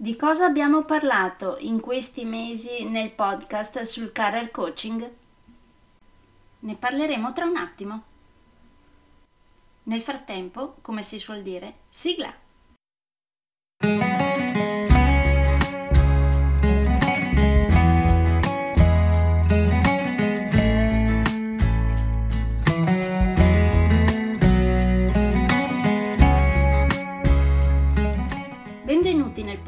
Di cosa abbiamo parlato in questi mesi nel podcast sul career coaching? Ne parleremo tra un attimo. Nel frattempo, come si suol dire, sigla!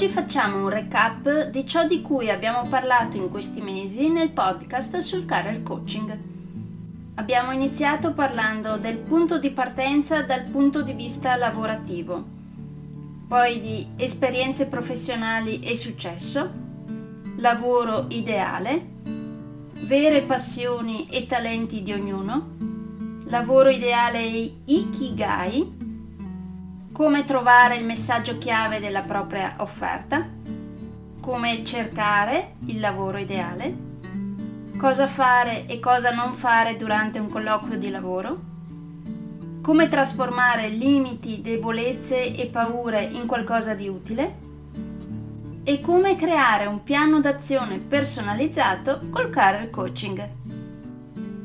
Oggi facciamo un recap di ciò di cui abbiamo parlato in questi mesi nel podcast sul career coaching. Abbiamo iniziato parlando del punto di partenza dal punto di vista lavorativo, poi di esperienze professionali e successo, lavoro ideale, vere passioni e talenti di ognuno, lavoro ideale e ikigai, come trovare il messaggio chiave della propria offerta, come cercare il lavoro ideale, cosa fare e cosa non fare durante un colloquio di lavoro, come trasformare limiti, debolezze e paure in qualcosa di utile? E come creare un piano d'azione personalizzato col career coaching.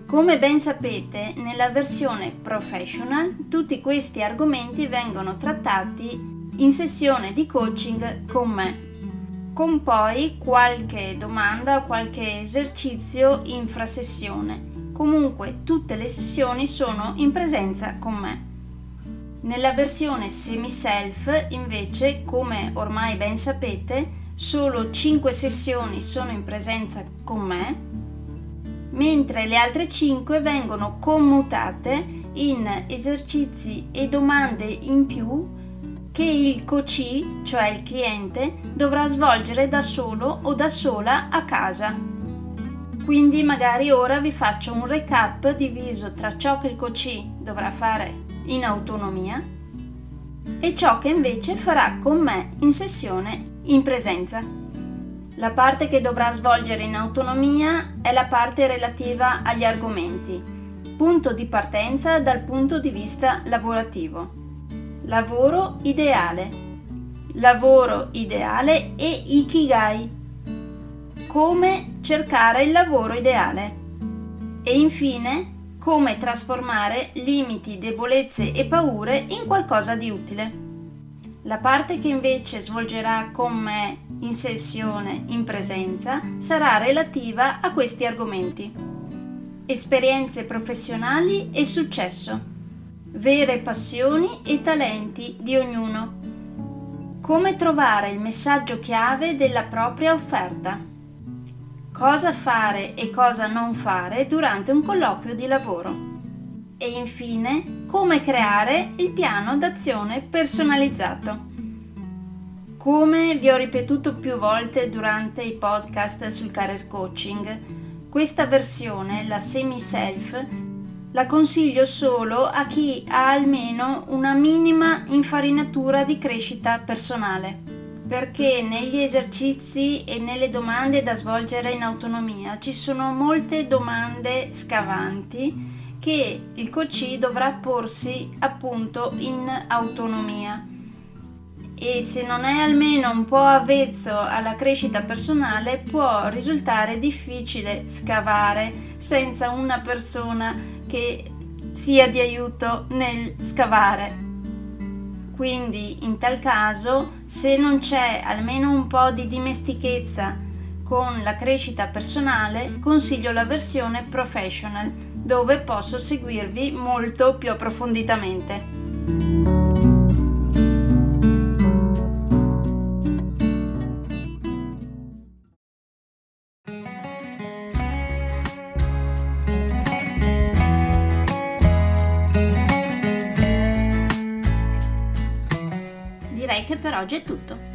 Come ben sapete, nella versione professional tutti questi argomenti vengono trattati in sessione di coaching con me, con poi qualche domanda o qualche esercizio infrasessione. Comunque tutte le sessioni sono in presenza con me. Nella versione semi-self, invece, come ormai ben sapete, solo 5 sessioni sono in presenza con me mentre le altre 5 vengono commutate in esercizi e domande in più che il coach, cioè il cliente, dovrà svolgere da solo o da sola a casa. Quindi magari ora vi faccio un recap diviso tra ciò che il coach dovrà fare in autonomia e ciò che invece farà con me in sessione in presenza. La parte che dovrà svolgere in autonomia è la parte relativa agli argomenti. Punto di partenza dal punto di vista lavorativo. Lavoro ideale. Lavoro ideale e Ikigai. Come cercare il lavoro ideale. E infine, come trasformare limiti, debolezze e paure in qualcosa di utile. La parte che invece svolgerà con me in sessione in presenza sarà relativa a questi argomenti. Esperienze professionali e successo. Vere passioni e talenti di ognuno. Come trovare il messaggio chiave della propria offerta. Cosa fare e cosa non fare durante un colloquio di lavoro. E infine come creare il piano d'azione personalizzato. Come vi ho ripetuto più volte durante i podcast sul career coaching, questa versione, la semi-self, la consiglio solo a chi ha almeno una minima infarinatura di crescita personale, perché negli esercizi e nelle domande da svolgere in autonomia ci sono molte domande scavanti che il coach dovrà porsi appunto in autonomia e se non è almeno un po' avvezzo alla crescita personale può risultare difficile scavare senza una persona che sia di aiuto nel scavare. Quindi in tal caso se non c'è almeno un po' di dimestichezza con la crescita personale consiglio la versione professional dove posso seguirvi molto più approfonditamente. Direi che per oggi è tutto.